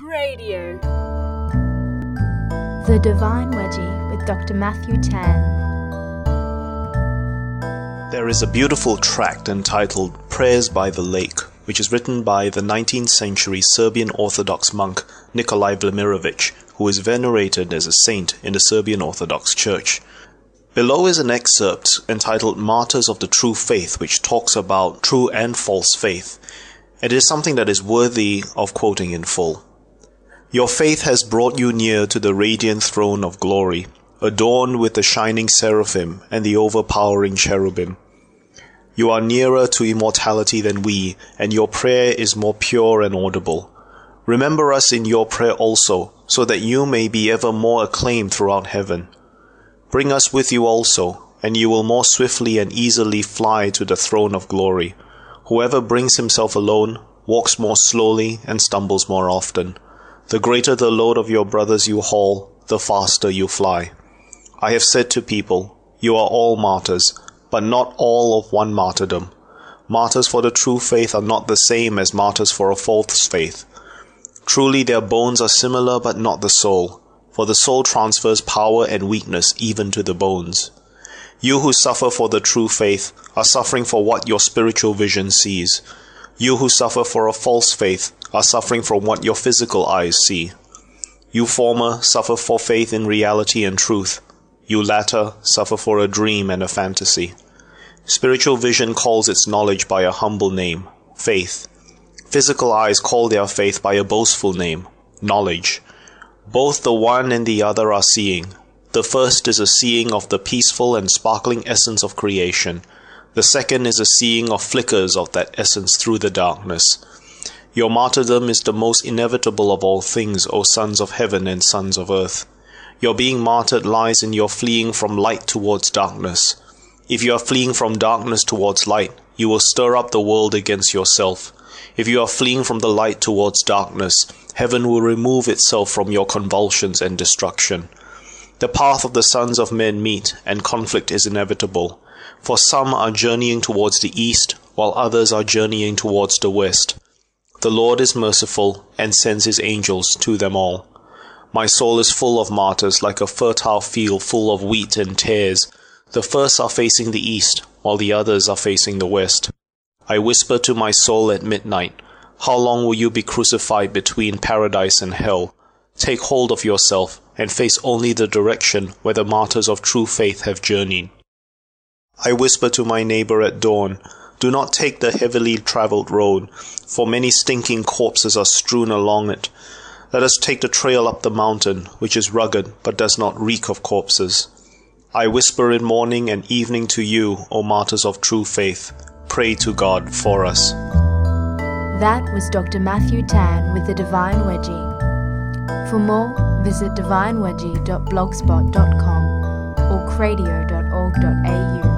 Radio. The Divine Wedgie with Dr. Matthew Tan. There is a beautiful tract entitled Prayers by the Lake, which is written by the 19th century Serbian Orthodox monk Nikolai Velimirovich, who is venerated as a saint in the Serbian Orthodox Church. Below is an excerpt entitled Martyrs of the True Faith, which talks about true and false faith. It is something that is worthy of quoting in full. Your faith has brought you near to the radiant throne of glory, adorned with the shining seraphim and the overpowering cherubim. You are nearer to immortality than we, and your prayer is more pure and audible. Remember us in your prayer also, so that you may be ever more acclaimed throughout heaven. Bring us with you also, and you will more swiftly and easily fly to the throne of glory. Whoever brings himself alone walks more slowly and stumbles more often. The greater the load of your brothers you haul, the faster you fly. I have said to people, You are all martyrs, but not all of one martyrdom. Martyrs for the true faith are not the same as martyrs for a false faith. Truly their bones are similar, but not the soul for the soul transfers power and weakness even to the bones. You who suffer for the true faith are suffering for what your spiritual vision sees. You who suffer for a false faith are suffering from what your physical eyes see. You former suffer for faith in reality and truth. You latter suffer for a dream and a fantasy. Spiritual vision calls its knowledge by a humble name, faith. Physical eyes call their faith by a boastful name, knowledge. Both the one and the other are seeing. The first is a seeing of the peaceful and sparkling essence of creation. The second is a seeing of flickers of that essence through the darkness. Your martyrdom is the most inevitable of all things, O sons of heaven and sons of earth. Your being martyred lies in your fleeing from light towards darkness. If you are fleeing from darkness towards light, you will stir up the world against yourself. If you are fleeing from the light towards darkness, heaven will remove itself from your convulsions and destruction. The path of the sons of men meet, and conflict is inevitable. For some are journeying towards the east, while others are journeying towards the west. The Lord is merciful, and sends his angels to them all. My soul is full of martyrs, like a fertile field full of wheat and tares. The first are facing the east, while the others are facing the west. I whisper to my soul at midnight, how long will you be crucified between paradise and hell? Take hold of yourself and face only the direction where the martyrs of true faith have journeyed. I whisper to my neighbor at dawn, do not take the heavily traveled road, for many stinking corpses are strewn along it. Let us take the trail up the mountain, which is rugged but does not reek of corpses. I whisper in morning and evening to you, O martyrs of true faith, pray to God for us. That was Dr. Matthew Tan with the Divine Wedgie. For more, visit divinewedgie.blogspot.com or cradio.org.au.